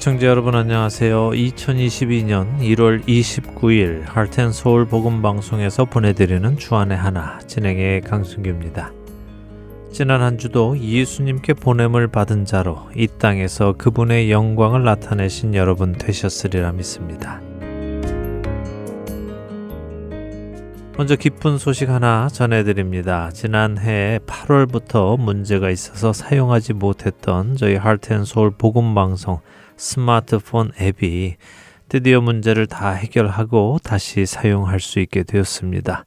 애청자 여러분 안녕하세요. 2022년 1월 29일 할텐 서울 복음 방송에서 보내드리는 주안의 하나 진행의 강승규입니다. 지난 한 주도 예수님께 보냄을 받은 자로 이 땅에서 그분의 영광을 나타내신 여러분 되셨으리라 믿습니다. 먼저 기쁜 소식 하나 전해드립니다. 지난해 8월부터 문제가 있어서 사용하지 못했던 저희 할텐 서울 복음 방송 스마트폰 앱이 드디어 문제를 다 해결하고 다시 사용할 수 있게 되었습니다.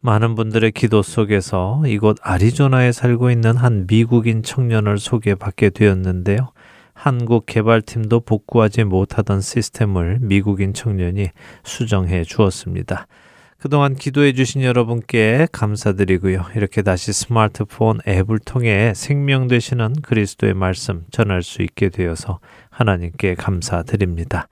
많은 분들의 기도 속에서 이곳 아리조나에 살고 있는 한 미국인 청년을 소개받게 되었는데요. 한국 개발팀도 복구하지 못하던 시스템을 미국인 청년이 수정해 주었습니다. 그동안 기도해 주신 여러분께 감사드리고요. 이렇게 다시 스마트폰 앱을 통해 생명 되시는 그리스도의 말씀 전할 수 있게 되어서 하나님께 감사드립니다.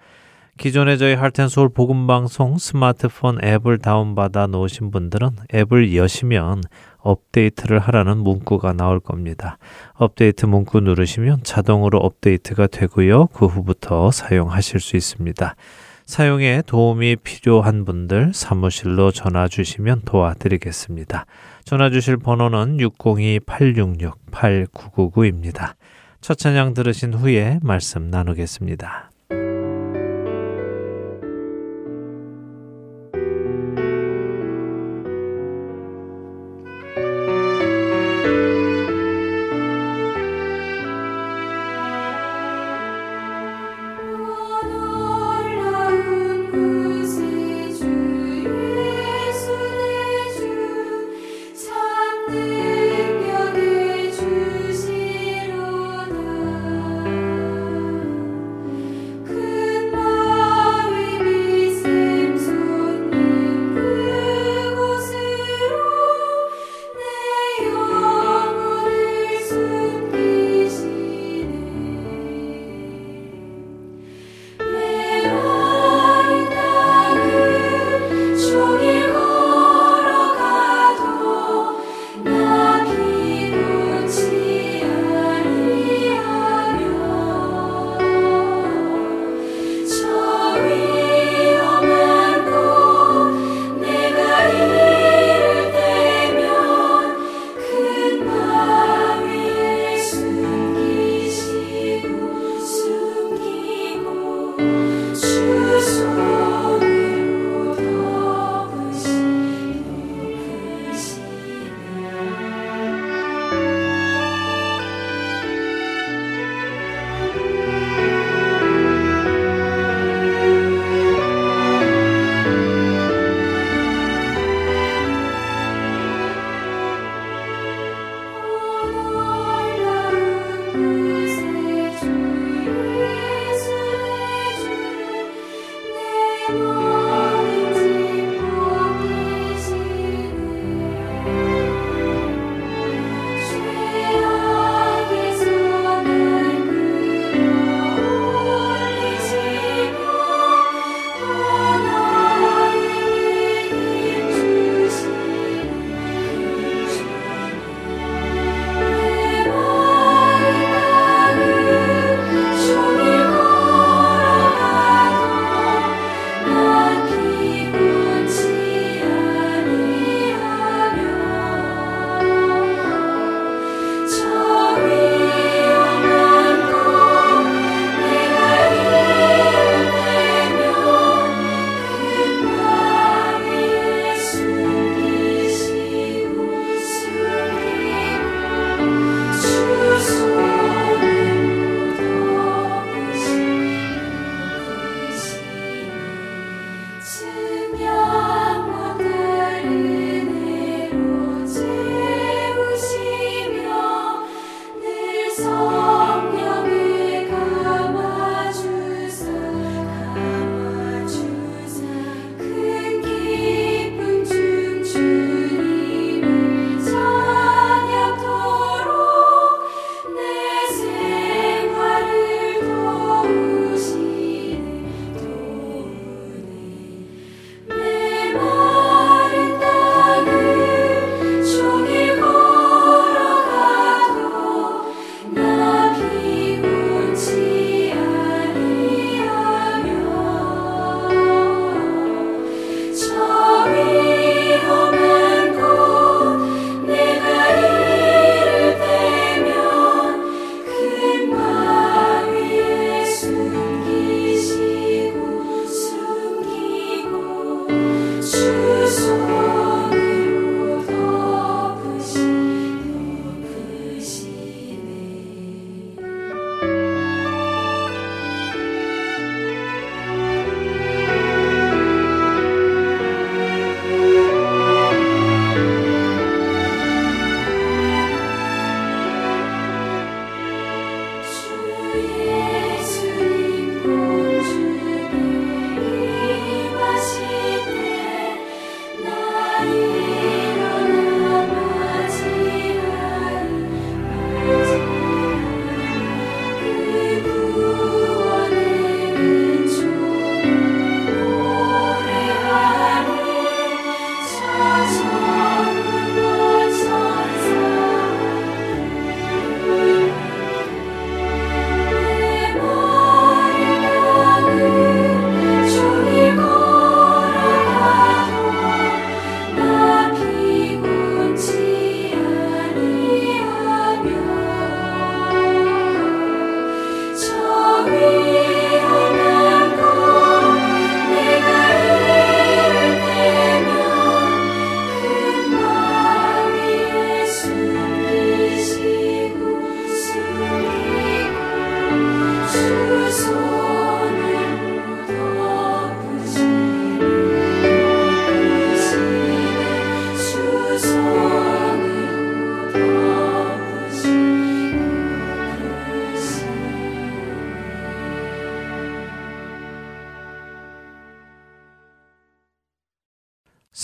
기존에 저희 할텐서울 복음방송 스마트폰 앱을 다운받아 놓으신 분들은 앱을 여시면 업데이트를 하라는 문구가 나올 겁니다. 업데이트 문구 누르시면 자동으로 업데이트가 되고요. 그 후부터 사용하실 수 있습니다. 사용에 도움이 필요한 분들 사무실로 전화 주시면 도와드리겠습니다. 전화 주실 번호는 602-866-8999입니다. 첫 찬양 들으신 후에 말씀 나누겠습니다.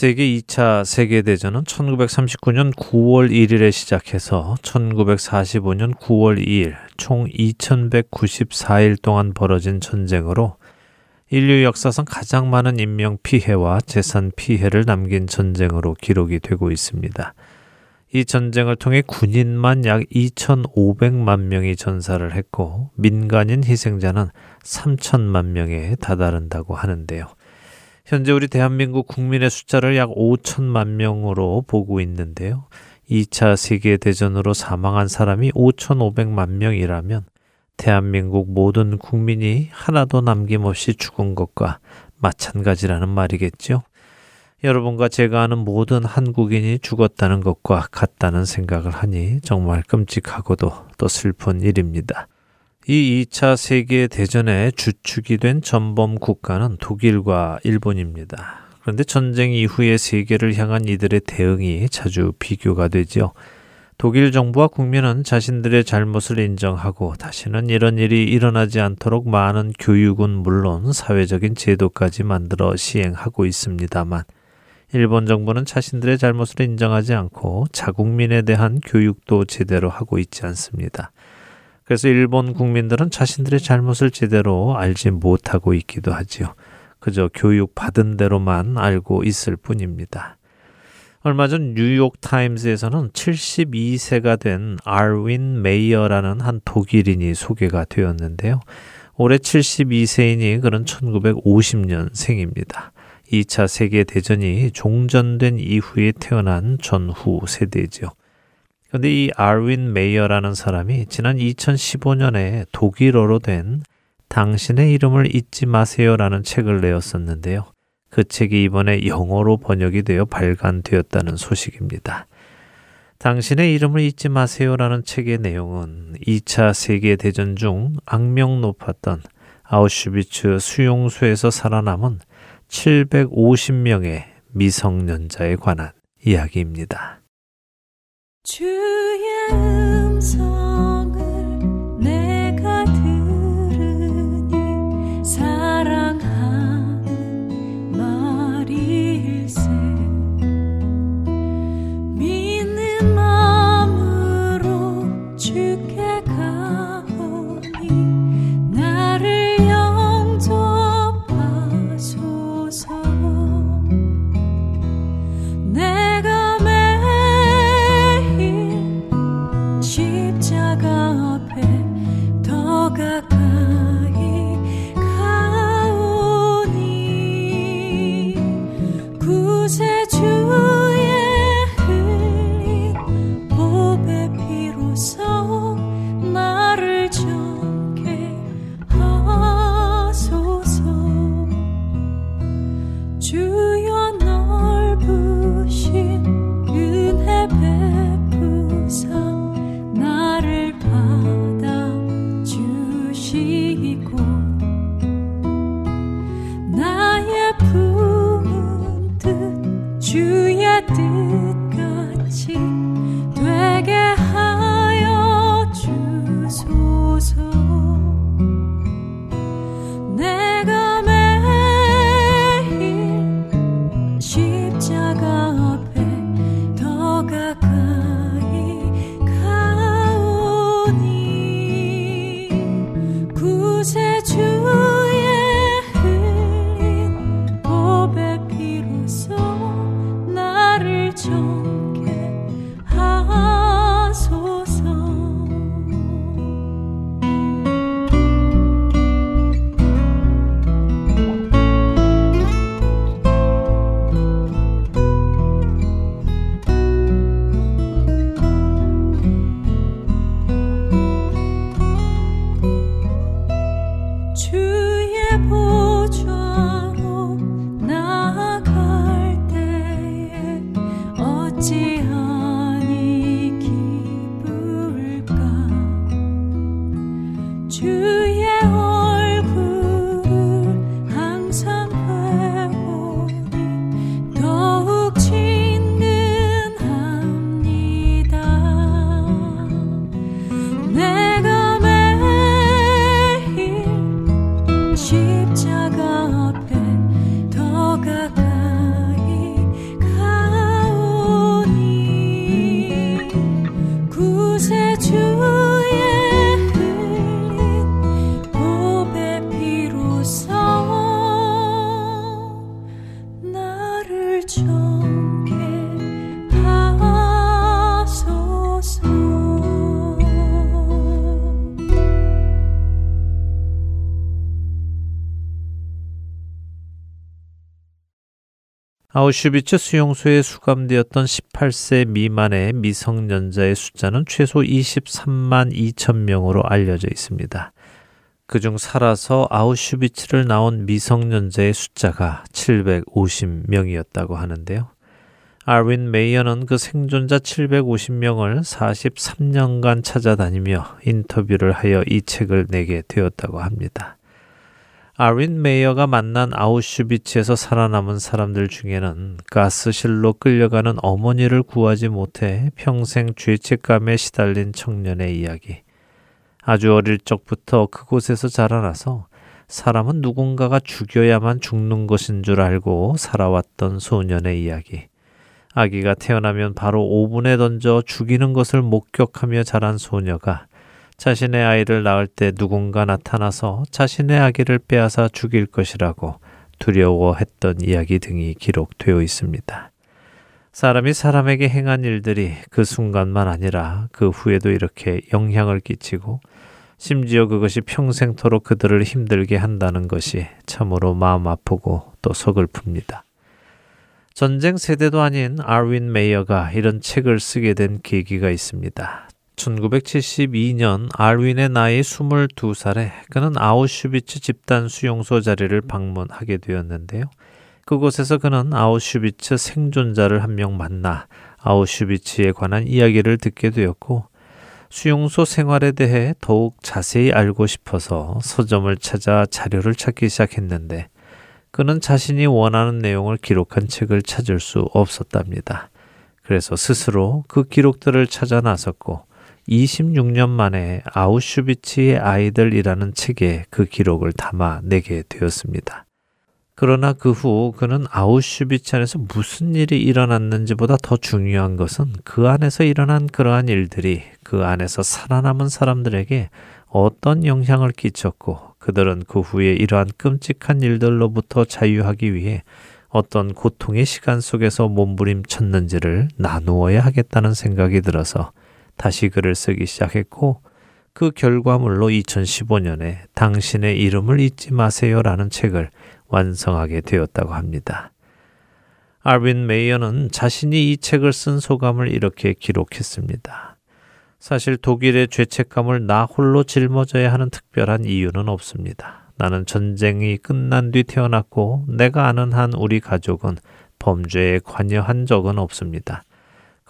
세계 2차 세계대전은 1939년 9월 1일에 시작해서 1945년 9월 2일 총 2194일 동안 벌어진 전쟁으로 인류 역사상 가장 많은 인명 피해와 재산 피해를 남긴 전쟁으로 기록이 되고 있습니다. 이 전쟁을 통해 군인만 약 2,500만 명이 전사를 했고 민간인 희생자는 3천만 명에 다다른다고 하는데요. 현재 우리 대한민국 국민의 숫자를 약 5천만 명으로 보고 있는데요. 2차 세계대전으로 사망한 사람이 5,500만 명이라면 대한민국 모든 국민이 하나도 남김없이 죽은 것과 마찬가지라는 말이겠죠. 여러분과 제가 아는 모든 한국인이 죽었다는 것과 같다는 생각을 하니 정말 끔찍하고도 또 슬픈 일입니다. 이 2차 세계 대전의 주축이 된 전범 국가는 독일과 일본입니다. 그런데 전쟁 이후의 세계를 향한 이들의 대응이 자주 비교가 되죠. 독일 정부와 국민은 자신들의 잘못을 인정하고 다시는 이런 일이 일어나지 않도록 많은 교육은 물론 사회적인 제도까지 만들어 시행하고 있습니다만 일본 정부는 자신들의 잘못을 인정하지 않고 자국민에 대한 교육도 제대로 하고 있지 않습니다. 그래서 일본 국민들은 자신들의 잘못을 제대로 알지 못하고 있기도 하지요. 그저 교육 받은 대로만 알고 있을 뿐입니다. 얼마 전 뉴욕 타임즈에서는 72세가 된 알윈 메이어라는 한 독일인이 소개가 되었는데요. 올해 72세이니 그런 1950년 생입니다. 2차 세계대전이 종전된 이후에 태어난 전후 세대 죠. 근데 이 알윈 메이어라는 사람이 지난 2015년에 독일어로 된 당신의 이름을 잊지 마세요라는 책을 내었었는데요. 그 책이 이번에 영어로 번역이 되어 발간되었다는 소식입니다. 당신의 이름을 잊지 마세요라는 책의 내용은 2차 세계대전 중 악명 높았던 아우슈비츠 수용소에서 살아남은 750명의 미성년자에 관한 이야기입니다. 주의 음성 아우슈비츠 수용소에 수감되었던 18세 미만의 미성년자의 숫자는 최소 23만 2천 명으로 알려져 있습니다. 그중 살아서 아우슈비츠를 나온 미성년자의 숫자가 750명이었다고 하는데요. 아윈 메이어는 그 생존자 750명을 43년간 찾아다니며 인터뷰를 하여 이 책을 내게 되었다고 합니다. 아윈 메이어가 만난 아우슈비츠에서 살아남은 사람들 중에는 가스실로 끌려가는 어머니를 구하지 못해 평생 죄책감에 시달린 청년의 이야기, 아주 어릴 적부터 그곳에서 자라나서 사람은 누군가가 죽여야만 죽는 것인 줄 알고 살아왔던 소년의 이야기. 아기가 태어나면 바로 오븐에 던져 죽이는 것을 목격하며 자란 소녀가 자신의 아이를 낳을 때 누군가 나타나서 자신의 아기를 빼앗아 죽일 것이라고 두려워했던 이야기 등이 기록되어 있습니다. 사람이 사람에게 행한 일들이 그 순간만 아니라 그 후에도 이렇게 영향을 끼치고 심지어 그것이 평생토록 그들을 힘들게 한다는 것이 참으로 마음 아프고 또 서글픕니다. 전쟁 세대도 아닌 아윈 메이어가 이런 책을 쓰게 된 계기가 있습니다. 1972년 알윈의 나이 22살에 그는 아우슈비츠 집단 수용소 자리를 방문하게 되었는데요. 그곳에서 그는 아우슈비츠 생존자를 한 명 만나 아우슈비츠에 관한 이야기를 듣게 되었고 수용소 생활에 대해 더욱 자세히 알고 싶어서 서점을 찾아 자료를 찾기 시작했는데 그는 자신이 원하는 내용을 기록한 책을 찾을 수 없었답니다. 그래서 스스로 그 기록들을 찾아 나섰고 26년 만에 아우슈비츠의 아이들이라는 책에 그 기록을 담아 내게 되었습니다. 그러나 그 후 그는 아우슈비츠 안에서 무슨 일이 일어났는지보다 더 중요한 것은 그 안에서 일어난 그러한 일들이 그 안에서 살아남은 사람들에게 어떤 영향을 끼쳤고 그들은 그 후에 이러한 끔찍한 일들로부터 자유하기 위해 어떤 고통의 시간 속에서 몸부림쳤는지를 나누어야 하겠다는 생각이 들어서 다시 글을 쓰기 시작했고 그 결과물로 2015년에 당신의 이름을 잊지 마세요라는 책을 완성하게 되었다고 합니다. 알빈 메이어는 자신이 이 책을 쓴 소감을 이렇게 기록했습니다. 사실 독일의 죄책감을 나 홀로 짊어져야 하는 특별한 이유는 없습니다. 나는 전쟁이 끝난 뒤 태어났고 내가 아는 한 우리 가족은 범죄에 관여한 적은 없습니다.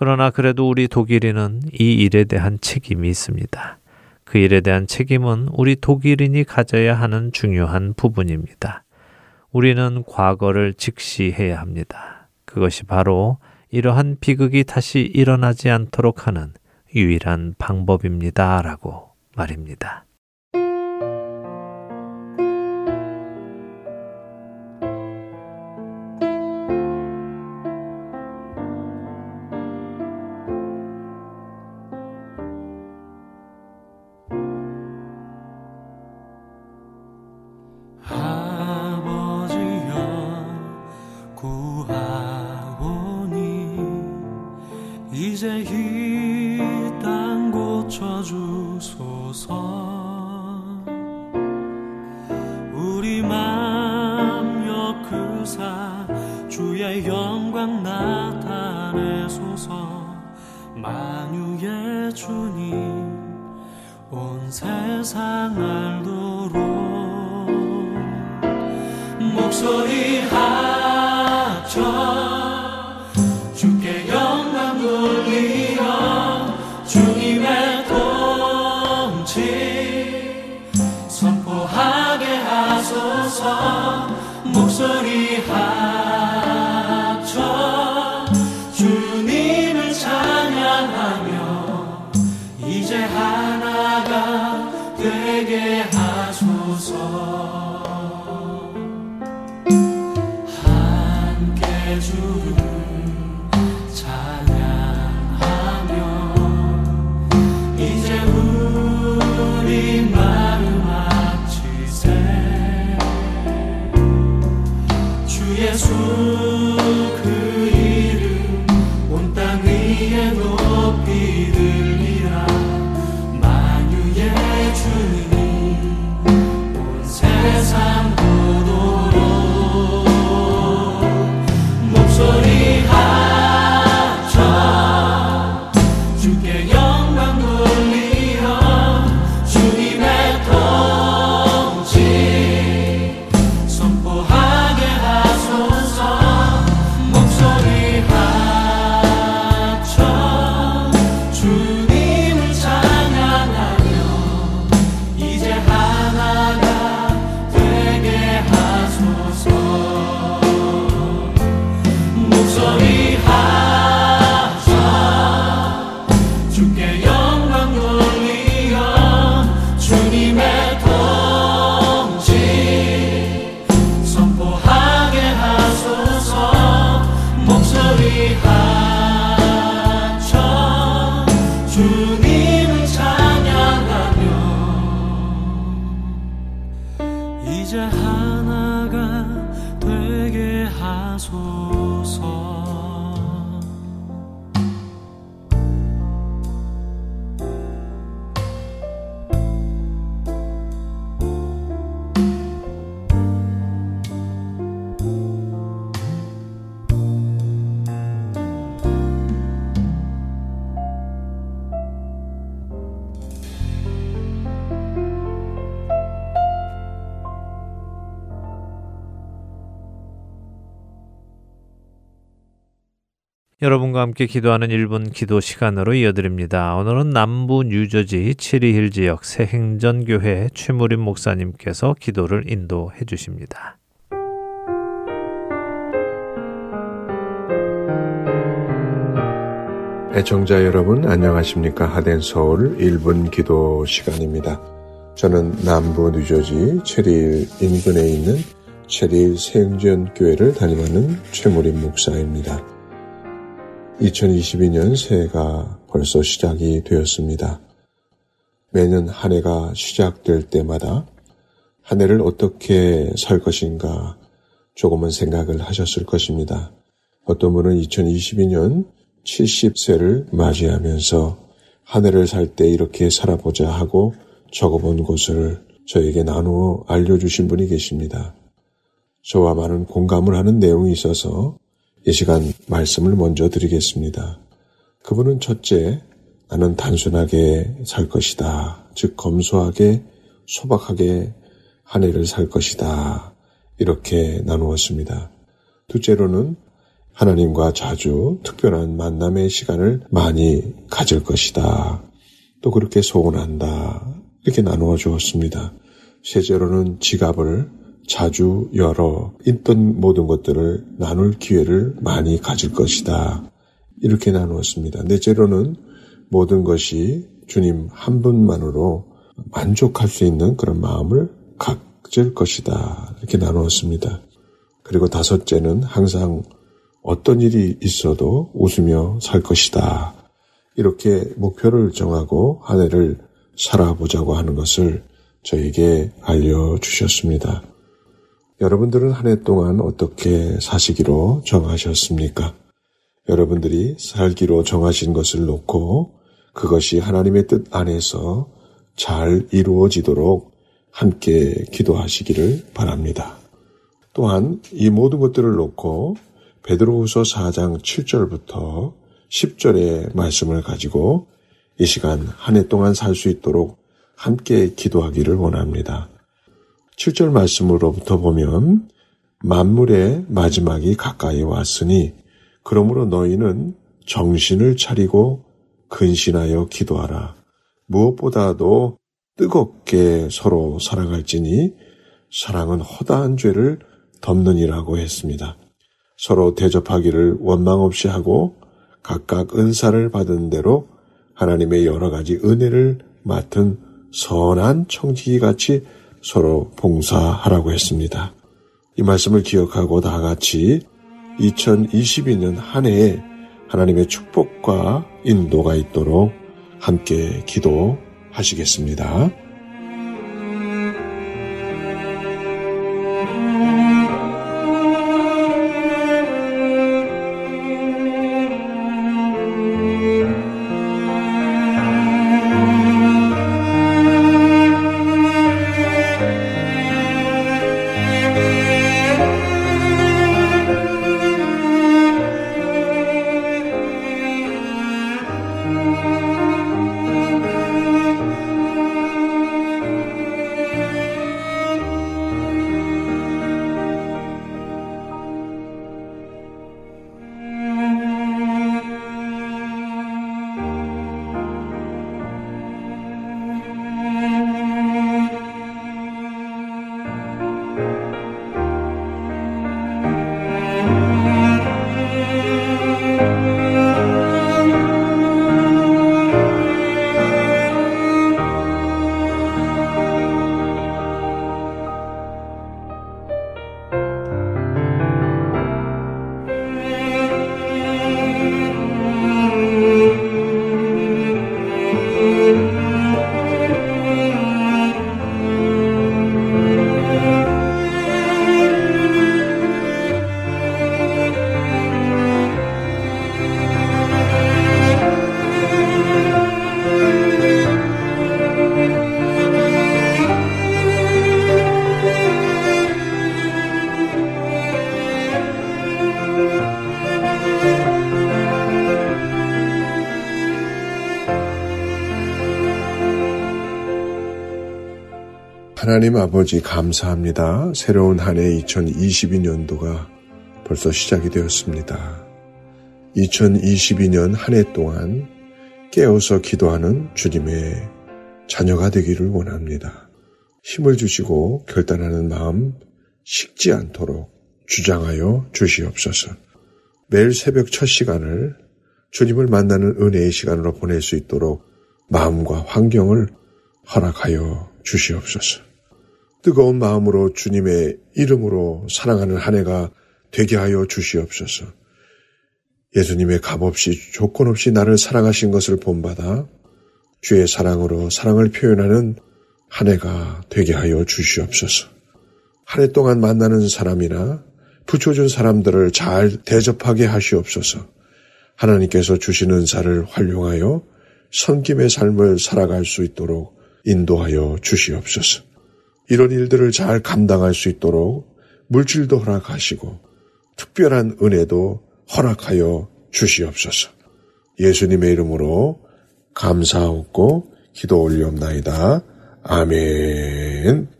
그러나 그래도 우리 독일인은 이 일에 대한 책임이 있습니다. 그 일에 대한 책임은 우리 독일인이 가져야 하는 중요한 부분입니다. 우리는 과거를 직시해야 합니다. 그것이 바로 이러한 비극이 다시 일어나지 않도록 하는 유일한 방법입니다. 라고 말입니다. 여러분과 함께 기도하는 1분 기도 시간으로 이어드립니다. 오늘은 남부 뉴저지 치리힐 지역 새행전교회 최무림 목사님께서 기도를 인도해 주십니다. 애청자 여러분 안녕하십니까 하덴 서울 1분 기도 시간입니다. 저는 남부 뉴저지 체리일 인근에 있는 체리일 새행전 교회를 다니는 최무림 목사입니다. 2022년 새해가 벌써 시작이 되었습니다. 매년 한 해가 시작될 때마다 한 해를 어떻게 살 것인가 조금은 생각을 하셨을 것입니다. 어떤 분은 2022년 70세를 맞이하면서 한 해를 살 때 이렇게 살아보자 하고 적어본 것을 저에게 나누어 알려주신 분이 계십니다. 저와 많은 공감을 하는 내용이 있어서 이 시간 말씀을 먼저 드리겠습니다. 그분은 첫째, 나는 단순하게 살 것이다. 즉, 검소하게, 소박하게 한 해를 살 것이다. 이렇게 나누었습니다. 둘째로는 하나님과 자주 특별한 만남의 시간을 많이 가질 것이다. 또 그렇게 소원한다. 이렇게 나누어 주었습니다. 셋째로는 지갑을 자주 열어 있던 모든 것들을 나눌 기회를 많이 가질 것이다. 이렇게 나누었습니다. 넷째로는 모든 것이 주님 한 분만으로 만족할 수 있는 그런 마음을 가질 것이다. 이렇게 나누었습니다. 그리고 다섯째는 항상 어떤 일이 있어도 웃으며 살 것이다. 이렇게 목표를 정하고 한 해를 살아보자고 하는 것을 저에게 알려주셨습니다. 여러분들은 한 해 동안 어떻게 사시기로 정하셨습니까? 여러분들이 살기로 정하신 것을 놓고 그것이 하나님의 뜻 안에서 잘 이루어지도록 함께 기도하시기를 바랍니다. 또한 이 모든 것들을 놓고 베드로후서 4장 7절부터 10절의 말씀을 가지고 이 시간 한 해 동안 살 수 있도록 함께 기도하기를 원합니다. 7절 말씀으로부터 보면 만물의 마지막이 가까이 왔으니 그러므로 너희는 정신을 차리고 근신하여 기도하라. 무엇보다도 뜨겁게 서로 사랑할지니 사랑은 허다한 죄를 덮느니라고 했습니다. 서로 대접하기를 원망 없이 하고 각각 은사를 받은 대로 하나님의 여러 가지 은혜를 맡은 선한 청지기 같이 서로 봉사하라고 했습니다. 이 말씀을 기억하고 다 같이 2022년 한 해에 하나님의 축복과 인도가 있도록 함께 기도하시겠습니다. 아버지 감사합니다. 새로운 한 해 2022년도가 벌써 시작이 되었습니다. 2022년 한 해 동안 깨어서 기도하는 주님의 자녀가 되기를 원합니다. 힘을 주시고 결단하는 마음 식지 않도록 주장하여 주시옵소서. 매일 새벽 첫 시간을 주님을 만나는 은혜의 시간으로 보낼 수 있도록 마음과 환경을 허락하여 주시옵소서. 뜨거운 마음으로 주님의 이름으로 사랑하는 한 해가 되게 하여 주시옵소서. 예수님의 값없이 조건 없이 나를 사랑하신 것을 본받아 주의 사랑으로 사랑을 표현하는 한 해가 되게 하여 주시옵소서. 한 해 동안 만나는 사람이나 붙여준 사람들을 잘 대접하게 하시옵소서. 하나님께서 주시는 은사를 활용하여 섬김의 삶을 살아갈 수 있도록 인도하여 주시옵소서. 이런 일들을 잘 감당할 수 있도록 물질도 허락하시고 특별한 은혜도 허락하여 주시옵소서. 예수님의 이름으로 감사하고 기도 올리옵나이다. 아멘.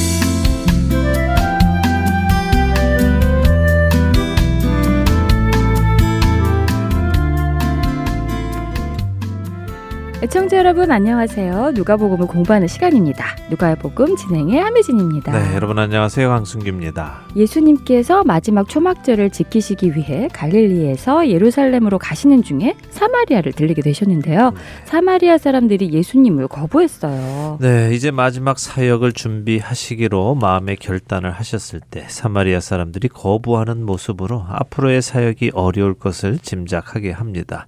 애청자 여러분 안녕하세요. 누가복음을 공부하는 시간입니다. 누가의 복음 진행의 함혜진입니다. 네, 여러분 안녕하세요. 황승규입니다. 예수님께서 마지막 초막절을 지키시기 위해 갈릴리에서 예루살렘으로 가시는 중에 사마리아를 들리게 되셨는데요. 네. 사마리아 사람들이 예수님을 거부했어요. 네, 이제 마지막 사역을 준비하시기로 마음의 결단을 하셨을 때 사마리아 사람들이 거부하는 모습으로 앞으로의 사역이 어려울 것을 짐작하게 합니다.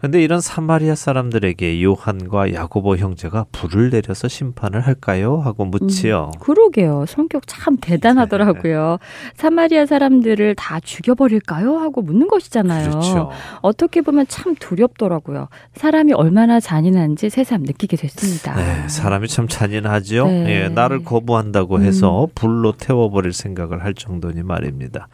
근데 이런 사마리아 사람들에게 요한과 야고보 형제가 불을 내려서 심판을 할까요? 하고 묻지요. 음, 그러게요. 성격 참 대단하더라고요. 사마리아 사람들을 다 죽여버릴까요? 하고 묻는 것이잖아요. 그렇죠. 어떻게 보면 참 두렵더라고요. 사람이 얼마나 잔인한지 새삼 느끼게 됐습니다. 네, 사람이 참 잔인하죠. 네. 예, 나를 거부한다고 해서 음. 불로 태워버릴 생각을 할 정도니 말입니다.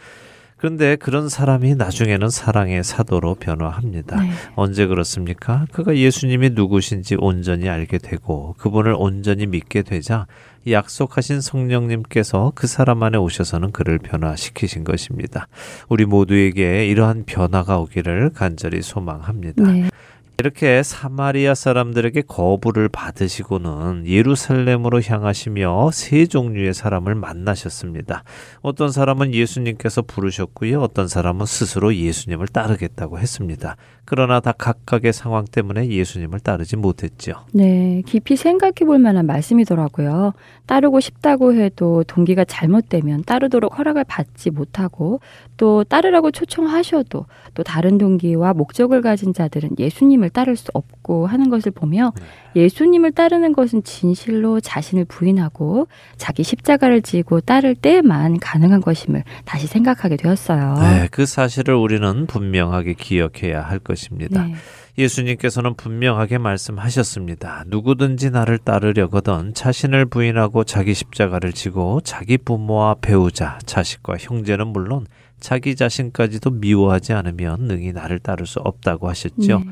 그런데 그런 사람이 나중에는 사랑의 사도로 변화합니다. 네. 언제 그렇습니까? 그가 예수님이 누구신지 온전히 알게 되고 그분을 온전히 믿게 되자 약속하신 성령님께서 그 사람 안에 오셔서는 그를 변화시키신 것입니다. 우리 모두에게 이러한 변화가 오기를 간절히 소망합니다. 네. 이렇게 사마리아 사람들에게 거부를 받으시고는 예루살렘으로 향하시며 세 종류의 사람을 만나셨습니다. 어떤 사람은 예수님께서 부르셨고요. 어떤 사람은 스스로 예수님을 따르겠다고 했습니다. 그러나 다 각각의 상황 때문에 예수님을 따르지 못했죠. 네, 깊이 생각해 볼 만한 말씀이더라고요. 따르고 싶다고 해도 동기가 잘못되면 따르도록 허락을 받지 못하고 또 따르라고 초청하셔도 또 다른 동기와 목적을 가진 자들은 예수님을 따를 수 없고 하는 것을 보며 네. 예수님을 따르는 것은 진실로 자신을 부인하고 자기 십자가를 지고 따를 때만 가능한 것임을 다시 생각하게 되었어요. 네, 그 사실을 우리는 분명하게 기억해야 할 것입니다. 네. 예수님께서는 분명하게 말씀하셨습니다. 누구든지 나를 따르려거든 자신을 부인하고 자기 십자가를 지고 자기 부모와 배우자, 자식과 형제는 물론 자기 자신까지도 미워하지 않으면 능히 나를 따를 수 없다고 하셨죠. 네.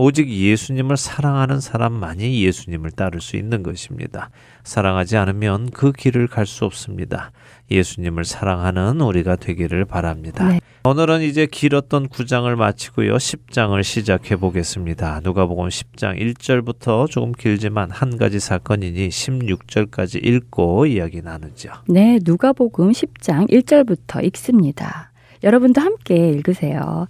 오직 예수님을 사랑하는 사람만이 예수님을 따를 수 있는 것입니다. 사랑하지 않으면 그 길을 갈 수 없습니다. 예수님을 사랑하는 우리가 되기를 바랍니다. 네. 오늘은 이제 길었던 9장을 마치고요. 10장을 시작해 보겠습니다. 누가복음 10장 1절부터 조금 길지만 한 가지 사건이니 16절까지 읽고 이야기 나누죠. 네, 누가복음 10장 1절부터 읽습니다. 여러분도 함께 읽으세요.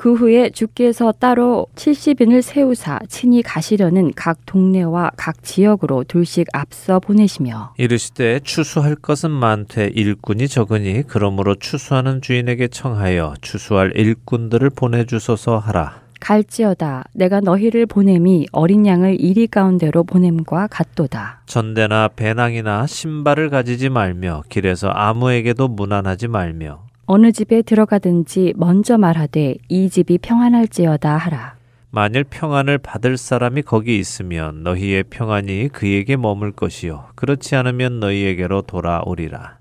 그 후에 주께서 따로 70인을 세우사 친히 가시려는 각 동네와 각 지역으로 둘씩 앞서 보내시며 이르시되 추수할 것은 많되 일꾼이 적으니 그러므로 추수하는 주인에게 청하여 추수할 일꾼들을 보내주소서 하라. 갈지어다 내가 너희를 보냄이 어린 양을 이리 가운데로 보냄과 같도다. 전대나 배낭이나 신발을 가지지 말며 길에서 아무에게도 무난하지 말며 어느 집에 들어가든지 먼저 말하되 이 집이 평안할지어다 하라. 만일 평안을 받을 사람이 거기 있으면 너희의 평안이 그에게 머물 것이요 그렇지 않으면 너희에게로 돌아오리라.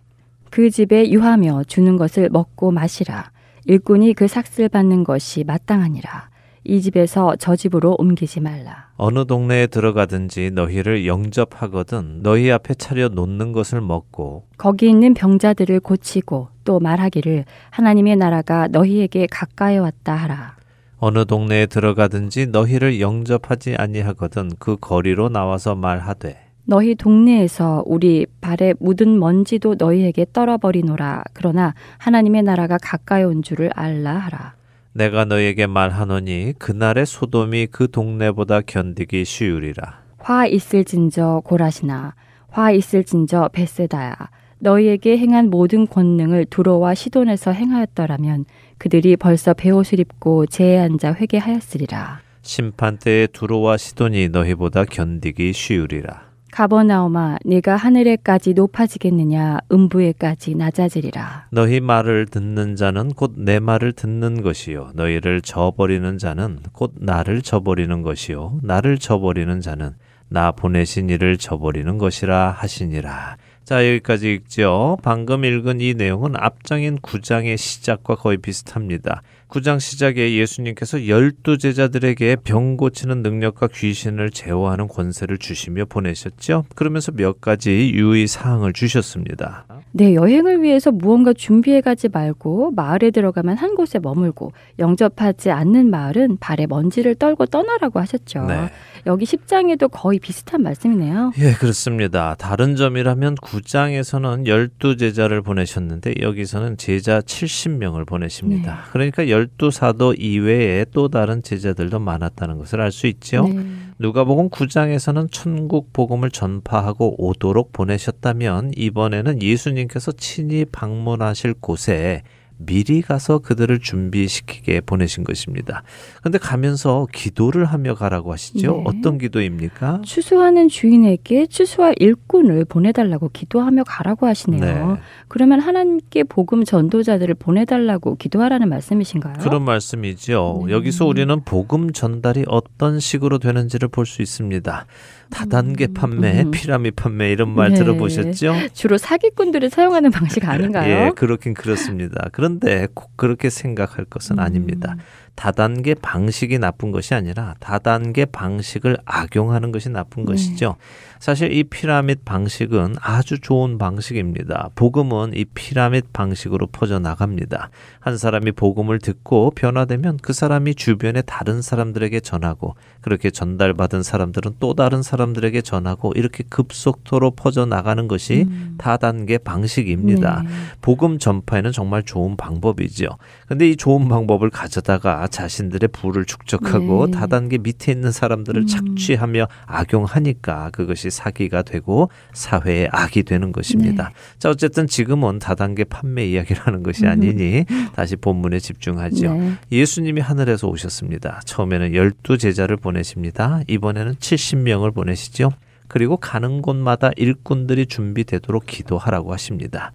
그 집에 유하며 주는 것을 먹고 마시라. 일꾼이 그 삭슬 받는 것이 마땅하니라. 이 집에서 저 집으로 옮기지 말라. 어느 동네에 들어가든지 너희를 영접하거든 너희 앞에 차려 놓는 것을 먹고 거기 있는 병자들을 고치고 또 말하기를 하나님의 나라가 너희에게 가까이 왔다 하라. 어느 동네에 들어가든지 너희를 영접하지 아니하거든 그 거리로 나와서 말하되 너희 동네에서 우리 발에 묻은 먼지도 너희에게 떨어버리노라. 그러나 하나님의 나라가 가까이 온 줄을 알라 하라. 내가 너에게 말하노니 그날의 소돔이 그 동네보다 견디기 쉬우리라. 화 있을진저 고라시나 화 있을진저 베세다야 너희에게 행한 모든 권능을 두로와 시돈에서 행하였더라면 그들이 벌써 베옷을 입고 제에 앉아 회개하였으리라. 심판 때에 두로와 시돈이 너희보다 견디기 쉬우리라. 가버나오마 네가 하늘에까지 높아지겠느냐? 음부에까지 낮아지리라. 너희 말을 듣는 자는 곧 내 말을 듣는 것이요. 너희를 저버리는 자는 곧 나를 저버리는 것이요. 나를 저버리는 자는 나 보내신 이를 저버리는 것이라 하시니라. 자, 여기까지 읽죠. 방금 읽은 이 내용은 앞장인 9장의 시작과 거의 비슷합니다. 9장 시작에 예수님께서 열두 제자들에게 병 고치는 능력과 귀신을 제어하는 권세를 주시며 보내셨죠. 그러면서 몇 가지 유의 사항을 주셨습니다. 네, 여행을 위해서 무언가 준비해 가지 말고 마을에 들어가면 한 곳에 머물고 영접하지 않는 마을은 발에 먼지를 떨고 떠나라고 하셨죠. 네. 여기 10장에도 거의 비슷한 말씀이네요. 예, 그렇습니다. 다른 점이라면 9장에서는 12제자를 보내셨는데 여기서는 제자 70명을 보내십니다. 네. 그러니까 열두 사도 이외에 또 다른 제자들도 많았다는 것을 알 수 있죠. 네. 누가복음 9장에서는 천국 복음을 전파하고 오도록 보내셨다면 이번에는 예수님께서 친히 방문하실 곳에 미리 가서 그들을 준비시키게 보내신 것입니다. 근데 가면서 기도를 하며 가라고 하시죠. 네. 어떤 기도입니까? 추수하는 주인에게 추수할 일꾼을 보내달라고 기도하며 가라고 하시네요. 네. 그러면 하나님께 복음 전도자들을 보내달라고 기도하라는 말씀이신가요? 그런 말씀이죠. 네. 여기서 우리는 복음 전달이 어떤 식으로 되는지를 볼 수 있습니다. 다단계 음. 판매, 음. 피라미 판매 이런 말 네. 들어보셨죠? 주로 사기꾼들이 사용하는 방식 아닌가요? 예, 그렇긴 그렇습니다. 그런데 꼭 그렇게 생각할 것은 음. 아닙니다. 다단계 방식이 나쁜 것이 아니라 다단계 방식을 악용하는 것이 나쁜 네. 것이죠. 사실 이 피라밋 방식은 아주 좋은 방식입니다. 복음은 이 피라밋 방식으로 퍼져 나갑니다. 한 사람이 복음을 듣고 변화되면 그 사람이 주변의 다른 사람들에게 전하고 그렇게 전달받은 사람들은 또 다른 사람들에게 전하고 이렇게 급속도로 퍼져 나가는 것이 음. 다단계 방식입니다. 네. 복음 전파에는 정말 좋은 방법이죠. 근데 이 좋은 방법을 가져다가 자신들의 부를 축적하고 네. 다단계 밑에 있는 사람들을 음. 착취하며 악용하니까 그것이 사기가 되고 사회의 악이 되는 것입니다. 네. 자, 어쨌든 지금은 다단계 판매 이야기를 하는 것이 음. 아니니 다시 본문에 집중하죠. 네. 예수님이 하늘에서 오셨습니다. 처음에는 열두 제자를 보내십니다. 이번에는 70명을 보내시죠. 그리고 가는 곳마다 일꾼들이 준비되도록 기도하라고 하십니다.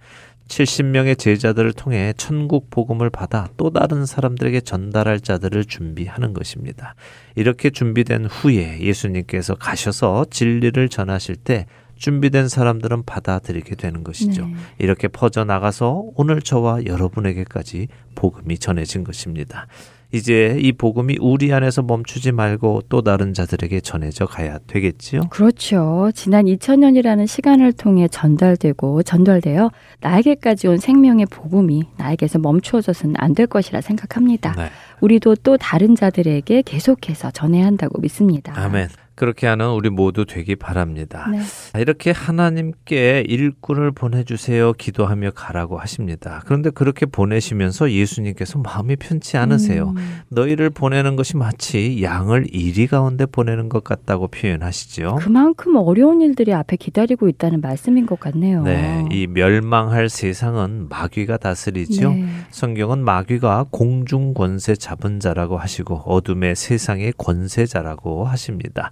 70명의 제자들을 통해 천국 복음을 받아 또 다른 사람들에게 전달할 자들을 준비하는 것입니다. 이렇게 준비된 후에 예수님께서 가셔서 진리를 전하실 때 준비된 사람들은 받아들이게 되는 것이죠. 네. 이렇게 퍼져 나가서 오늘 저와 여러분에게까지 복음이 전해진 것입니다. 이제 이 복음이 우리 안에서 멈추지 말고 또 다른 자들에게 전해져 가야 되겠지요. 그렇죠. 지난 2000년이라는 시간을 통해 전달되고 전달되어 나에게까지 온 생명의 복음이 나에게서 멈추어져서는 안 될 것이라 생각합니다. 네. 우리도 또 다른 자들에게 계속해서 전해야 한다고 믿습니다. 아멘. 그렇게 하는 우리 모두 되기 바랍니다. 네. 이렇게 하나님께 일꾼을 보내주세요 기도하며 가라고 하십니다. 그런데 그렇게 보내시면서 예수님께서 마음이 편치 않으세요. 음. 너희를 보내는 것이 마치 양을 이리 가운데 보내는 것 같다고 표현하시죠. 그만큼 어려운 일들이 앞에 기다리고 있다는 말씀인 것 같네요. 네, 이 멸망할 세상은 마귀가 다스리죠. 네. 성경은 마귀가 공중 권세 잡은 자라고 하시고 어둠의 세상의 권세자라고 하십니다.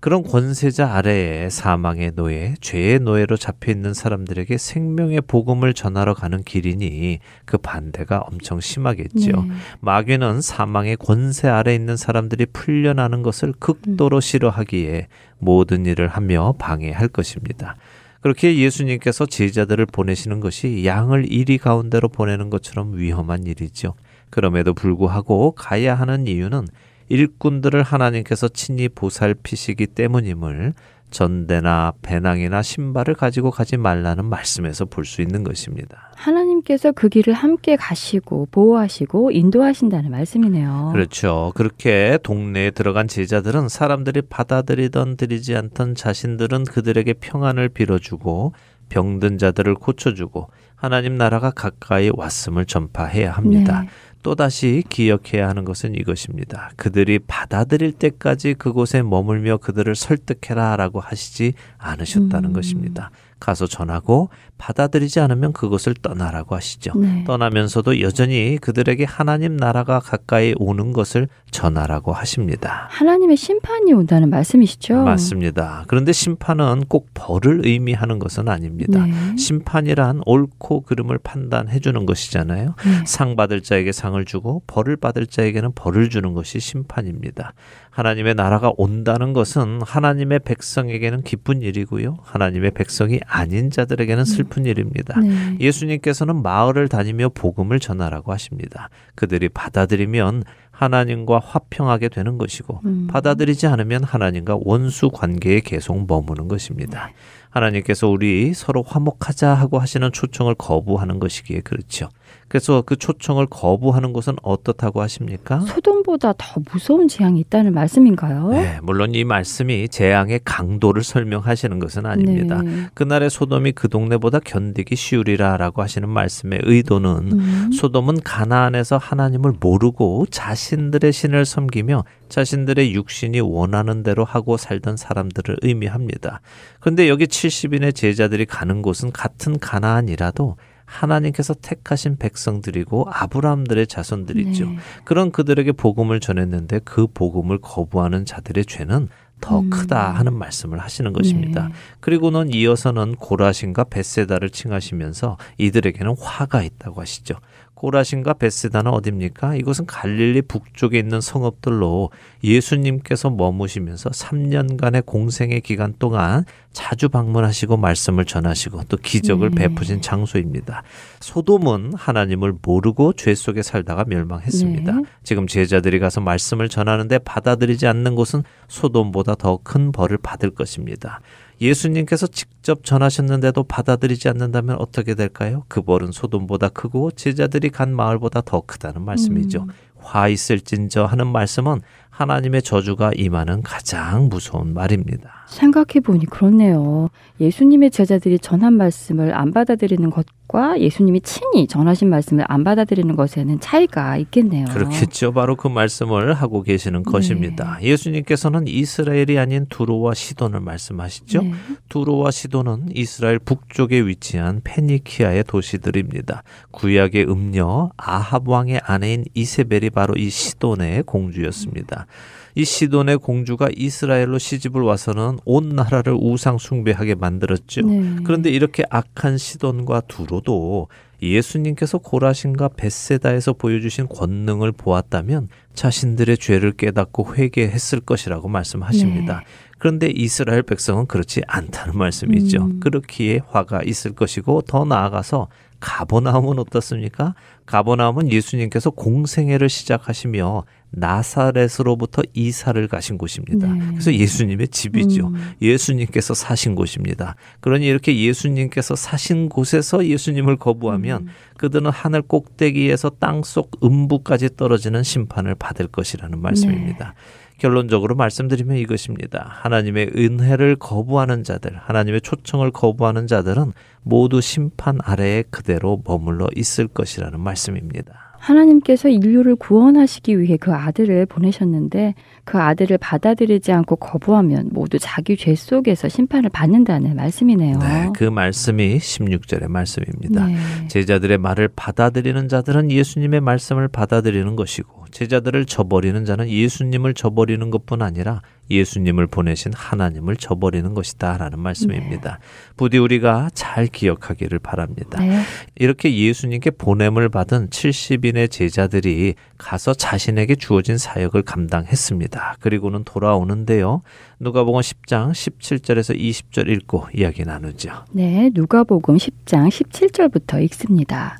그런 권세자 아래에 사망의 노예, 죄의 노예로 잡혀 있는 사람들에게 생명의 복음을 전하러 가는 길이니 그 반대가 엄청 심하겠죠. 네. 마귀는 사망의 권세 아래 있는 사람들이 풀려나는 것을 극도로 음. 싫어하기에 모든 일을 하며 방해할 것입니다. 그렇게 예수님께서 제자들을 보내시는 것이 양을 이리 가운데로 보내는 것처럼 위험한 일이죠. 그럼에도 불구하고 가야 하는 이유는 일꾼들을 하나님께서 친히 보살피시기 때문임을 전대나 배낭이나 신발을 가지고 가지 말라는 말씀에서 볼 수 있는 것입니다. 하나님께서 그 길을 함께 가시고 보호하시고 인도하신다는 말씀이네요. 그렇죠. 그렇게 동네에 들어간 제자들은 사람들이 받아들이던 들이지 않던 자신들은 그들에게 평안을 빌어주고 병든 자들을 고쳐주고 하나님 나라가 가까이 왔음을 전파해야 합니다. 네. 또다시 기억해야 하는 것은 이것입니다. 그들이 받아들일 때까지 그곳에 머물며 그들을 설득해라 라고 하시지 않으셨다는 음. 것입니다. 가서 전하고 받아들이지 않으면 그것을 떠나라고 하시죠. 네. 떠나면서도 여전히 그들에게 하나님 나라가 가까이 오는 것을 전하라고 하십니다. 하나님의 심판이 온다는 말씀이시죠? 맞습니다. 그런데 심판은 꼭 벌을 의미하는 것은 아닙니다. 네. 심판이란 옳고 그름을 판단해 주는 것이잖아요. 네. 상 받을 자에게 상을 주고 벌을 받을 자에게는 벌을 주는 것이 심판입니다. 하나님의 나라가 온다는 것은 하나님의 백성에게는 기쁜 일이고요. 하나님의 백성이 아닌 자들에게는 슬픈 음. 일입니다. 네. 예수님께서는 마을을 다니며 복음을 전하라고 하십니다. 그들이 받아들이면 하나님과 화평하게 되는 것이고 음. 받아들이지 않으면 하나님과 원수 관계에 계속 머무는 것입니다. 네. 하나님께서 우리 서로 화목하자 하고 하시는 초청을 거부하는 것이기에 그렇죠. 그래서 그 초청을 거부하는 것은 어떻다고 하십니까? 소돔보다 더 무서운 재앙이 있다는 말씀인가요? 네, 물론 이 말씀이 재앙의 강도를 설명하시는 것은 아닙니다. 네. 그날의 소돔이 그 동네보다 견디기 쉬우리라라고 하시는 말씀의 의도는 음. 소돔은 가나안에서 하나님을 모르고 자신들의 신을 섬기며 자신들의 육신이 원하는 대로 하고 살던 사람들을 의미합니다. 그런데 여기 70인의 제자들이 가는 곳은 같은 가나안이라도 하나님께서 택하신 백성들이고 아브라함들의 자손들이죠. 네. 그런 그들에게 복음을 전했는데 그 복음을 거부하는 자들의 죄는 더 음. 크다 하는 말씀을 하시는 것입니다. 네. 그리고는 이어서는 고라신과 벳세다를 칭하시면서 이들에게는 화가 있다고 하시죠. 고라신과 베스다는 어딥니까? 이곳은 갈릴리 북쪽에 있는 성읍들로 예수님께서 머무시면서 3년간의 공생의 기간 동안 자주 방문하시고 말씀을 전하시고 또 기적을 네. 베푸신 장소입니다. 소돔은 하나님을 모르고 죄 속에 살다가 멸망했습니다. 네. 지금 제자들이 가서 말씀을 전하는데 받아들이지 않는 곳은 소돔보다 더 큰 벌을 받을 것입니다. 예수님께서 직접 전하셨는데도 받아들이지 않는다면 어떻게 될까요? 그 벌은 소돔보다 크고 제자들이 간 마을보다 더 크다는 말씀이죠. 음. 화 있을진저 하는 말씀은 하나님의 저주가 임하는 가장 무서운 말입니다. 생각해 보니 그렇네요. 예수님의 제자들이 전한 말씀을 안 받아들이는 것과 예수님이 친히 전하신 말씀을 안 받아들이는 것에는 차이가 있겠네요. 그렇겠죠. 바로 그 말씀을 하고 계시는 네. 것입니다. 예수님께서는 이스라엘이 아닌 두로와 시돈을 말씀하시죠. 네. 두로와 시돈은 이스라엘 북쪽에 위치한 페니키아의 도시들입니다. 구약의 음녀 아합 왕의 아내인 이세벨이 바로 이 시돈의 공주였습니다. 이 시돈의 공주가 이스라엘로 시집을 와서는 온 나라를 우상 숭배하게 만들었죠. 네. 그런데 이렇게 악한 시돈과 두로도 예수님께서 고라신과 벳세다에서 보여주신 권능을 보았다면 자신들의 죄를 깨닫고 회개했을 것이라고 말씀하십니다. 네. 그런데 이스라엘 백성은 그렇지 않다는 말씀이죠. 음. 그렇기에 화가 있을 것이고 더 나아가서 가버나움은 어떻습니까? 가버나움은 예수님께서 공생애를 시작하시며 나사렛으로부터 이사를 가신 곳입니다. 네. 그래서 예수님의 집이죠. 음. 예수님께서 사신 곳입니다. 그러니 이렇게 예수님께서 사신 곳에서 예수님을 거부하면 음. 그들은 하늘 꼭대기에서 땅속 음부까지 떨어지는 심판을 받을 것이라는 말씀입니다. 네. 결론적으로 말씀드리면 이것입니다. 하나님의 은혜를 거부하는 자들, 하나님의 초청을 거부하는 자들은 모두 심판 아래에 그대로 머물러 있을 것이라는 말씀입니다. 하나님께서 인류를 구원하시기 위해 그 아들을 보내셨는데 그 아들을 받아들이지 않고 거부하면 모두 자기 죄 속에서 심판을 받는다는 말씀이네요. 네, 그 말씀이 16절의 말씀입니다. 네. 제자들의 말을 받아들이는 자들은 예수님의 말씀을 받아들이는 것이고 제자들을 저버리는 자는 예수님을 저버리는 것뿐 아니라 예수님을 보내신 하나님을 저버리는 것이다 라는 말씀입니다. 네. 부디 우리가 잘 기억하기를 바랍니다. 네. 이렇게 예수님께 보냄을 받은 70인의 제자들이 가서 자신에게 주어진 사역을 감당했습니다. 그리고는 돌아오는데요. 누가복음 10장 17절에서 20절 읽고 이야기 나누죠. 네, 누가복음 10장 17절부터 읽습니다.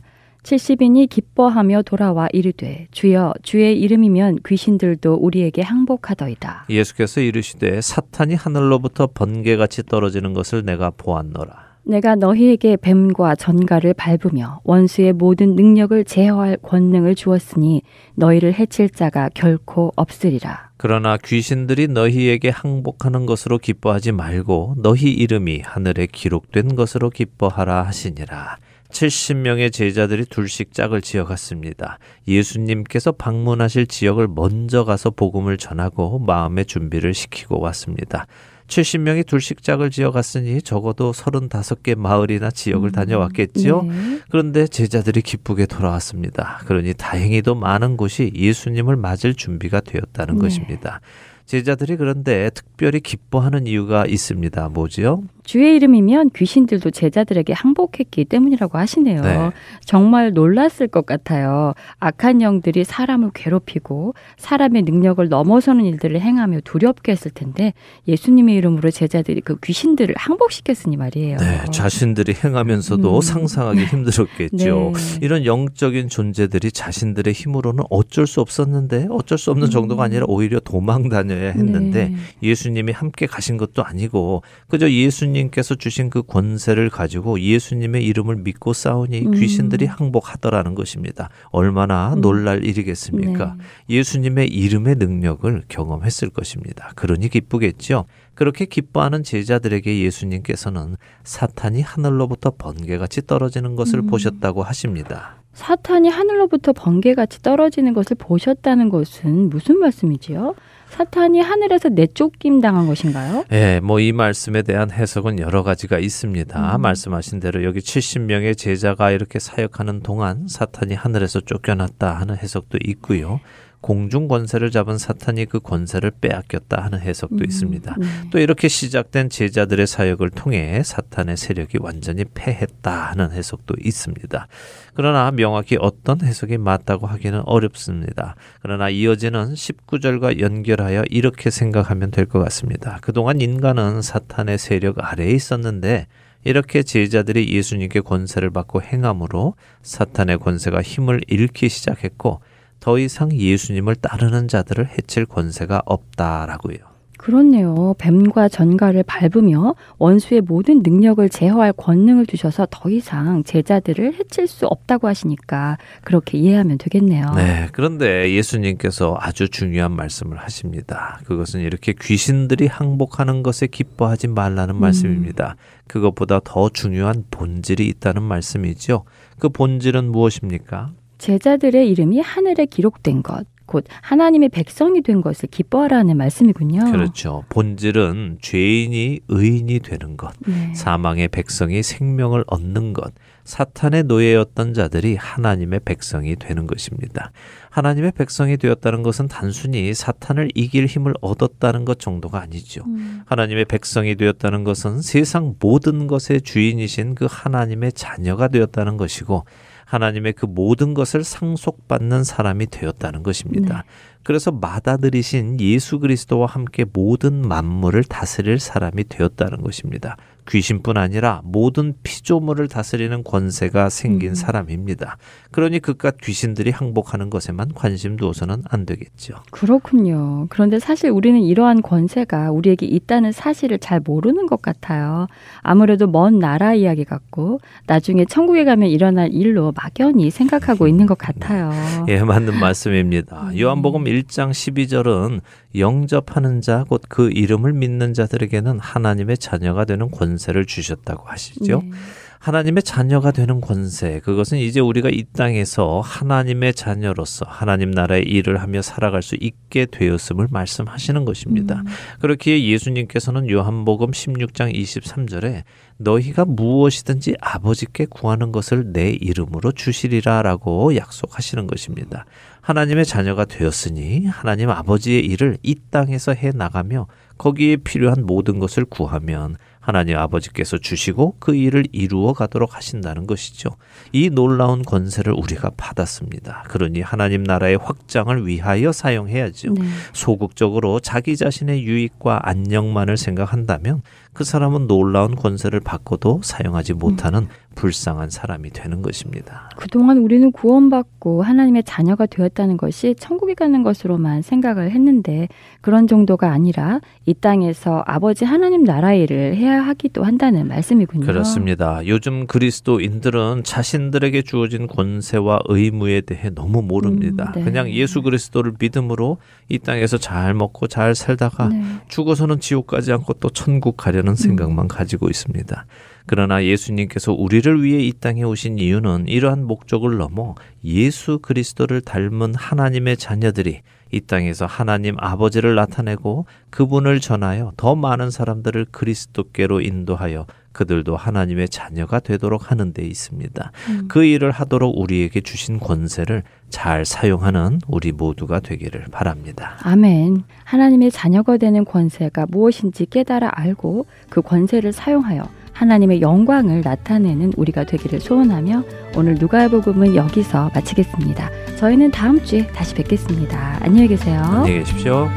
70인이 기뻐하며 돌아와 이르되 주여 주의 이름이면 귀신들도 우리에게 항복하더이다. 예수께서 이르시되 사탄이 하늘로부터 번개같이 떨어지는 것을 내가 보았노라. 내가 너희에게 뱀과 전갈을 밟으며 원수의 모든 능력을 제어할 권능을 주었으니 너희를 해칠 자가 결코 없으리라. 그러나 귀신들이 너희에게 항복하는 것으로 기뻐하지 말고 너희 이름이 하늘에 기록된 것으로 기뻐하라 하시니라. 70명의 제자들이 둘씩 짝을 지어 갔습니다. 예수님께서 방문하실 지역을 먼저 가서 복음을 전하고 마음의 준비를 시키고 왔습니다. 70명이 둘씩 짝을 지어 갔으니 적어도 35개 마을이나 지역을 음, 다녀왔겠지요. 네. 그런데 제자들이 기쁘게 돌아왔습니다. 그러니 다행히도 많은 곳이 예수님을 맞을 준비가 되었다는 네. 것입니다. 제자들이 그런데 특별히 기뻐하는 이유가 있습니다. 뭐지요? 주의 이름이면 귀신들도 제자들에게 항복했기 때문이라고 하시네요. 네. 정말 놀랐을 것 같아요. 악한 영들이 사람을 괴롭히고 사람의 능력을 넘어서는 일들을 행하며 두렵게 했을 텐데 예수님의 이름으로 제자들이 그 귀신들을 항복시켰으니 말이에요. 네, 자신들이 행하면서도 음. 상상하기 힘들었겠죠. 네. 이런 영적인 존재들이 자신들의 힘으로는 어쩔 수 없었는데 어쩔 수 없는 정도가 아니라 오히려 도망 다녀야 했는데 네. 예수님이 함께 가신 것도 아니고 그저 예수님 께서 주신 그 권세를 가지고 예수님의 이름을 믿고 싸우니 음. 귀신들이 항복하더라는 것입니다. 얼마나 음. 놀랄 일이겠습니까? 네. 예수님의 이름의 능력을 경험했을 것입니다. 그러니 기쁘겠죠. 그렇게 기뻐하는 제자들에게 예수님께서는 사탄이 하늘로부터 번개같이 떨어지는 것을 음. 보셨다고 하십니다. 사탄이 하늘로부터 번개같이 떨어지는 것을 보셨다는 것은 무슨 말씀이지요? 사탄이 하늘에서 내쫓김 당한 것인가요? 예, 뭐 이 말씀에 대한 해석은 여러 가지가 있습니다. 음. 말씀하신 대로 여기 70명의 제자가 이렇게 사역하는 동안 사탄이 하늘에서 쫓겨났다 하는 해석도 있고요. 공중 권세를 잡은 사탄이 그 권세를 빼앗겼다 하는 해석도 있습니다. 네. 또 이렇게 시작된 제자들의 사역을 통해 사탄의 세력이 완전히 패했다 하는 해석도 있습니다. 그러나 명확히 어떤 해석이 맞다고 하기는 어렵습니다. 그러나 이어지는 19절과 연결하여 이렇게 생각하면 될 것 같습니다. 그동안 인간은 사탄의 세력 아래에 있었는데 이렇게 제자들이 예수님께 권세를 받고 행함으로 사탄의 권세가 힘을 잃기 시작했고 더 이상 예수님을 따르는 자들을 해칠 권세가 없다라고요. 그렇네요. 뱀과 전갈을 밟으며 원수의 모든 능력을 제어할 권능을 주셔서 더 이상 제자들을 해칠 수 없다고 하시니까 그렇게 이해하면 되겠네요. 네, 그런데 예수님께서 아주 중요한 말씀을 하십니다. 그것은 이렇게 귀신들이 항복하는 것에 기뻐하지 말라는 음. 말씀입니다. 그것보다 더 중요한 본질이 있다는 말씀이죠. 그 본질은 무엇입니까? 제자들의 이름이 하늘에 기록된 것, 곧 하나님의 백성이 된 것을 기뻐하라는 말씀이군요. 그렇죠. 본질은 죄인이 의인이 되는 것, 네. 사망의 백성이 생명을 얻는 것, 사탄의 노예였던 자들이 하나님의 백성이 되는 것입니다. 하나님의 백성이 되었다는 것은 단순히 사탄을 이길 힘을 얻었다는 것 정도가 아니죠. 음, 하나님의 백성이 되었다는 것은 세상 모든 것의 주인이신 그 하나님의 자녀가 되었다는 것이고 하나님의 그 모든 것을 상속받는 사람이 되었다는 것입니다. 그래서 맏아들이신 예수 그리스도와 함께 모든 만물을 다스릴 사람이 되었다는 것입니다. 귀신뿐 아니라 모든 피조물을 다스리는 권세가 생긴 음. 사람입니다. 그러니 그깟 귀신들이 항복하는 것에만 관심 두어서는 안 되겠죠. 그렇군요. 그런데 사실 우리는 이러한 권세가 우리에게 있다는 사실을 잘 모르는 것 같아요. 아무래도 먼 나라 이야기 같고 나중에 천국에 가면 일어날 일로 막연히 생각하고 있는 것 같아요. 예, 맞는 말씀입니다. 음. 요한복음 1장 12절은 영접하는 자, 곧 그 이름을 믿는 자들에게는 하나님의 자녀가 되는 권세를 주셨다고 하시죠. 네. 하나님의 자녀가 되는 권세, 그것은 이제 우리가 이 땅에서 하나님의 자녀로서 하나님 나라의 일을 하며 살아갈 수 있게 되었음을 말씀하시는 것입니다. 음. 그렇기에 예수님께서는 요한복음 16장 23절에 너희가 무엇이든지 아버지께 구하는 것을 내 이름으로 주시리라 라고 약속하시는 것입니다. 하나님의 자녀가 되었으니 하나님 아버지의 일을 이 땅에서 해 나가며 거기에 필요한 모든 것을 구하면 하나님 아버지께서 주시고 그 일을 이루어 가도록 하신다는 것이죠. 이 놀라운 권세를 우리가 받았습니다. 그러니 하나님 나라의 확장을 위하여 사용해야죠. 네. 소극적으로 자기 자신의 유익과 안녕만을 생각한다면 그 사람은 놀라운 권세를 받고도 사용하지 못하는 음. 불쌍한 사람이 되는 것입니다. 그동안 우리는 구원받고 하나님의 자녀가 되었다는 것이 천국에 가는 것으로만 생각을 했는데 그런 정도가 아니라 이 땅에서 아버지 하나님 나라 일을 해야 하기도 한다는 말씀이군요. 그렇습니다. 요즘 그리스도인들은 자신들에게 주어진 권세와 의무에 대해 너무 모릅니다. 음, 네. 그냥 예수 그리스도를 믿음으로 이 땅에서 잘 먹고 잘 살다가 네. 죽어서는 지옥 가지 않고 또 천국 가려는 생각만 음. 가지고 있습니다. 그러나 예수님께서 우리를 위해 이 땅에 오신 이유는 이러한 목적을 넘어 예수 그리스도를 닮은 하나님의 자녀들이 이 땅에서 하나님 아버지를 나타내고 그분을 전하여 더 많은 사람들을 그리스도께로 인도하여 그들도 하나님의 자녀가 되도록 하는 데 있습니다. 음. 그 일을 하도록 우리에게 주신 권세를 잘 사용하는 우리 모두가 되기를 바랍니다. 아멘. 하나님의 자녀가 되는 권세가 무엇인지 깨달아 알고 그 권세를 사용하여 하나님의 영광을 나타내는 우리가 되기를 소원하며 오늘 누가복음은 여기서 마치겠습니다. 저희는 다음 주에 다시 뵙겠습니다. 안녕히 계세요. 안녕히 계십시오.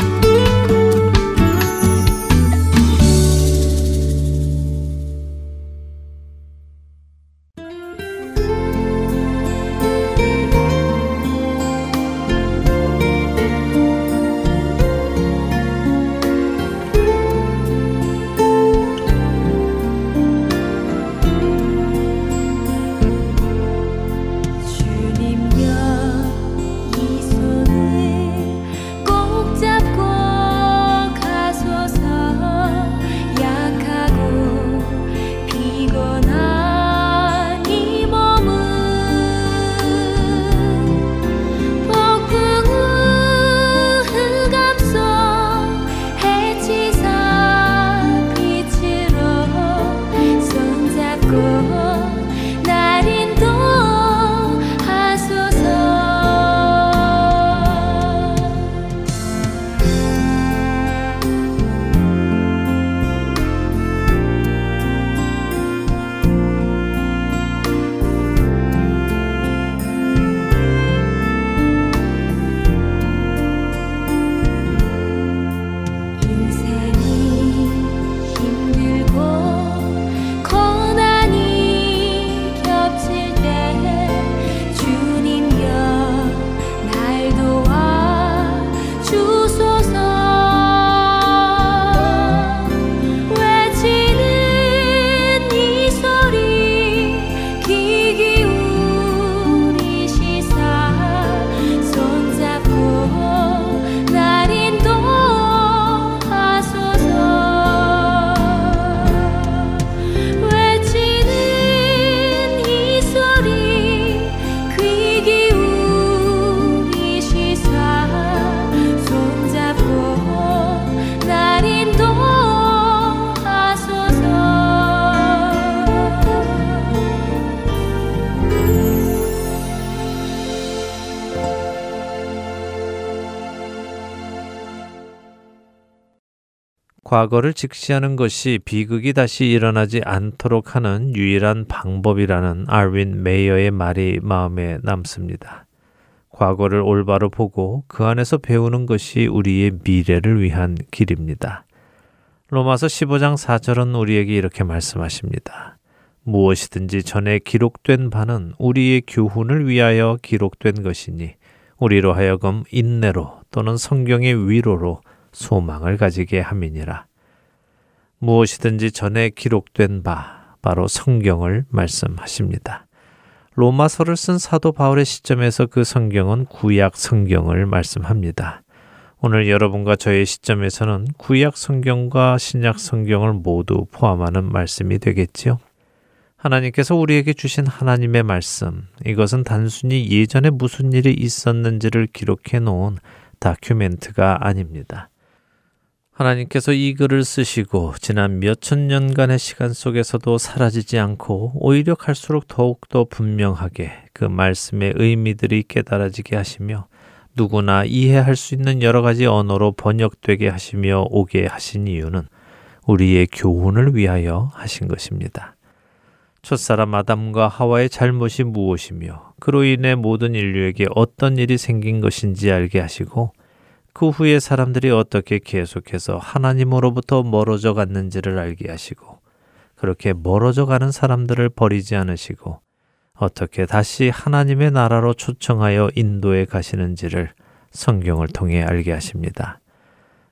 과거를 직시하는 것이 비극이 다시 일어나지 않도록 하는 유일한 방법이라는 알윈 메이어의 말이 마음에 남습니다. 과거를 올바로 보고 그 안에서 배우는 것이 우리의 미래를 위한 길입니다. 로마서 15장 4절은 우리에게 이렇게 말씀하십니다. 무엇이든지 전에 기록된 바는 우리의 교훈을 위하여 기록된 것이니 우리로 하여금 인내로 또는 성경의 위로로 소망을 가지게 함이니라. 무엇이든지 전에 기록된 바, 바로 성경을 말씀하십니다. 로마서를 쓴 사도 바울의 시점에서 그 성경은 구약 성경을 말씀합니다. 오늘 여러분과 저의 시점에서는 구약 성경과 신약 성경을 모두 포함하는 말씀이 되겠지요. 하나님께서 우리에게 주신 하나님의 말씀, 이것은 단순히 예전에 무슨 일이 있었는지를 기록해 놓은 다큐멘트가 아닙니다. 하나님께서 이 글을 쓰시고 지난 몇 천 년간의 시간 속에서도 사라지지 않고 오히려 갈수록 더욱더 분명하게 그 말씀의 의미들이 깨달아지게 하시며 누구나 이해할 수 있는 여러 가지 언어로 번역되게 하시며 오게 하신 이유는 우리의 교훈을 위하여 하신 것입니다. 첫사람 아담과 하와의 잘못이 무엇이며 그로 인해 모든 인류에게 어떤 일이 생긴 것인지 알게 하시고 그 후에 사람들이 어떻게 계속해서 하나님으로부터 멀어져 갔는지를 알게 하시고 그렇게 멀어져 가는 사람들을 버리지 않으시고 어떻게 다시 하나님의 나라로 초청하여 인도에 가시는지를 성경을 통해 알게 하십니다.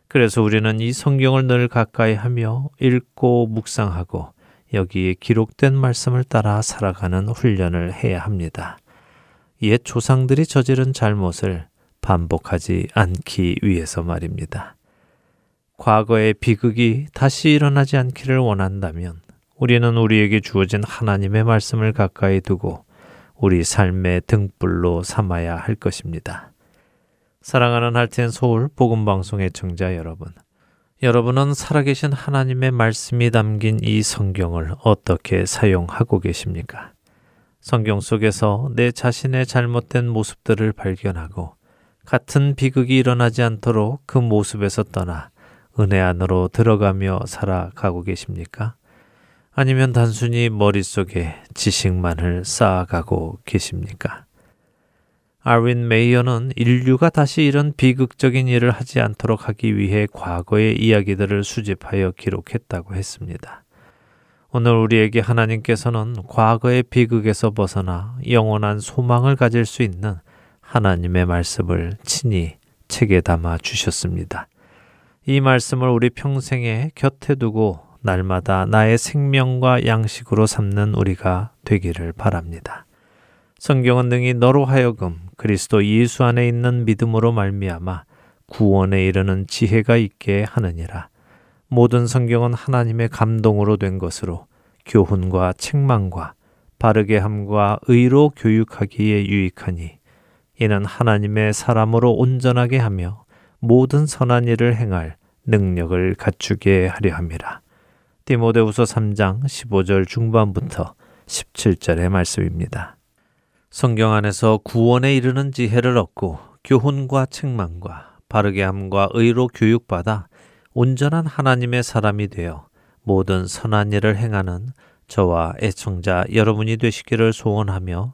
그래서 우리는 이 성경을 늘 가까이 하며 읽고 묵상하고 여기에 기록된 말씀을 따라 살아가는 훈련을 해야 합니다. 옛 조상들이 저지른 잘못을 반복하지 않기 위해서 말입니다. 과거의 비극이 다시 일어나지 않기를 원한다면 우리는 우리에게 주어진 하나님의 말씀을 가까이 두고 우리 삶의 등불로 삼아야 할 것입니다. 사랑하는 할텐 서울 복음 방송의 청자 여러분. 여러분은 살아계신 하나님의 말씀이 담긴 이 성경을 어떻게 사용하고 계십니까? 성경 속에서 내 자신의 잘못된 모습들을 발견하고 같은 비극이 일어나지 않도록 그 모습에서 떠나 은혜 안으로 들어가며 살아가고 계십니까? 아니면 단순히 머릿속에 지식만을 쌓아가고 계십니까? 아윈 메이어는 인류가 다시 이런 비극적인 일을 하지 않도록 하기 위해 과거의 이야기들을 수집하여 기록했다고 했습니다. 오늘 우리에게 하나님께서는 과거의 비극에서 벗어나 영원한 소망을 가질 수 있는 하나님의 말씀을 친히 책에 담아 주셨습니다. 이 말씀을 우리 평생에 곁에 두고 날마다 나의 생명과 양식으로 삼는 우리가 되기를 바랍니다. 성경은 능히 너로 하여금 그리스도 예수 안에 있는 믿음으로 말미암아 구원에 이르는 지혜가 있게 하느니라. 모든 성경은 하나님의 감동으로 된 것으로 교훈과 책망과 바르게 함과 의로 교육하기에 유익하니 이는 하나님의 사람으로 온전하게 하며 모든 선한 일을 행할 능력을 갖추게 하려 함이라. 디모데후서 3장 15절 중반부터 17절의 말씀입니다. 성경 안에서 구원에 이르는 지혜를 얻고 교훈과 책망과 바르게 함과 의로 교육받아 온전한 하나님의 사람이 되어 모든 선한 일을 행하는 저와 애청자 여러분이 되시기를 소원하며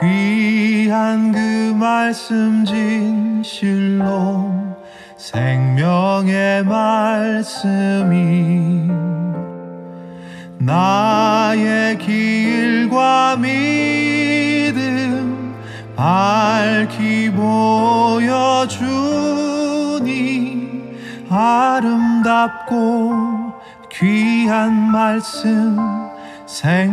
귀한 그 말씀 진실로 생명의 말씀이 나의 길과 믿음 밝히 보여주니 아름답고 귀한 말씀 생명샘이로다.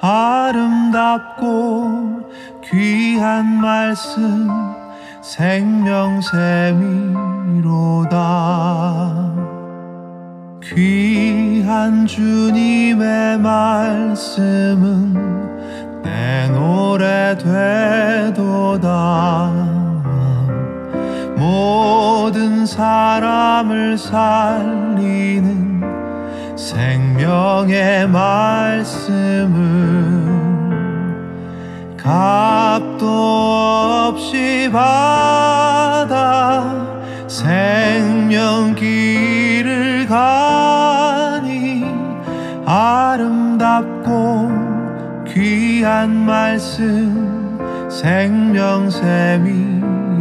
아름답고 귀한 말씀 생명샘이로다. 귀한 주님의 말씀은 내 노래 되도다 모든 사람을 살리는 생명의 말씀은 값도 없이 받아 생명 길을 가니 아름답고 귀한 말씀 생명샘이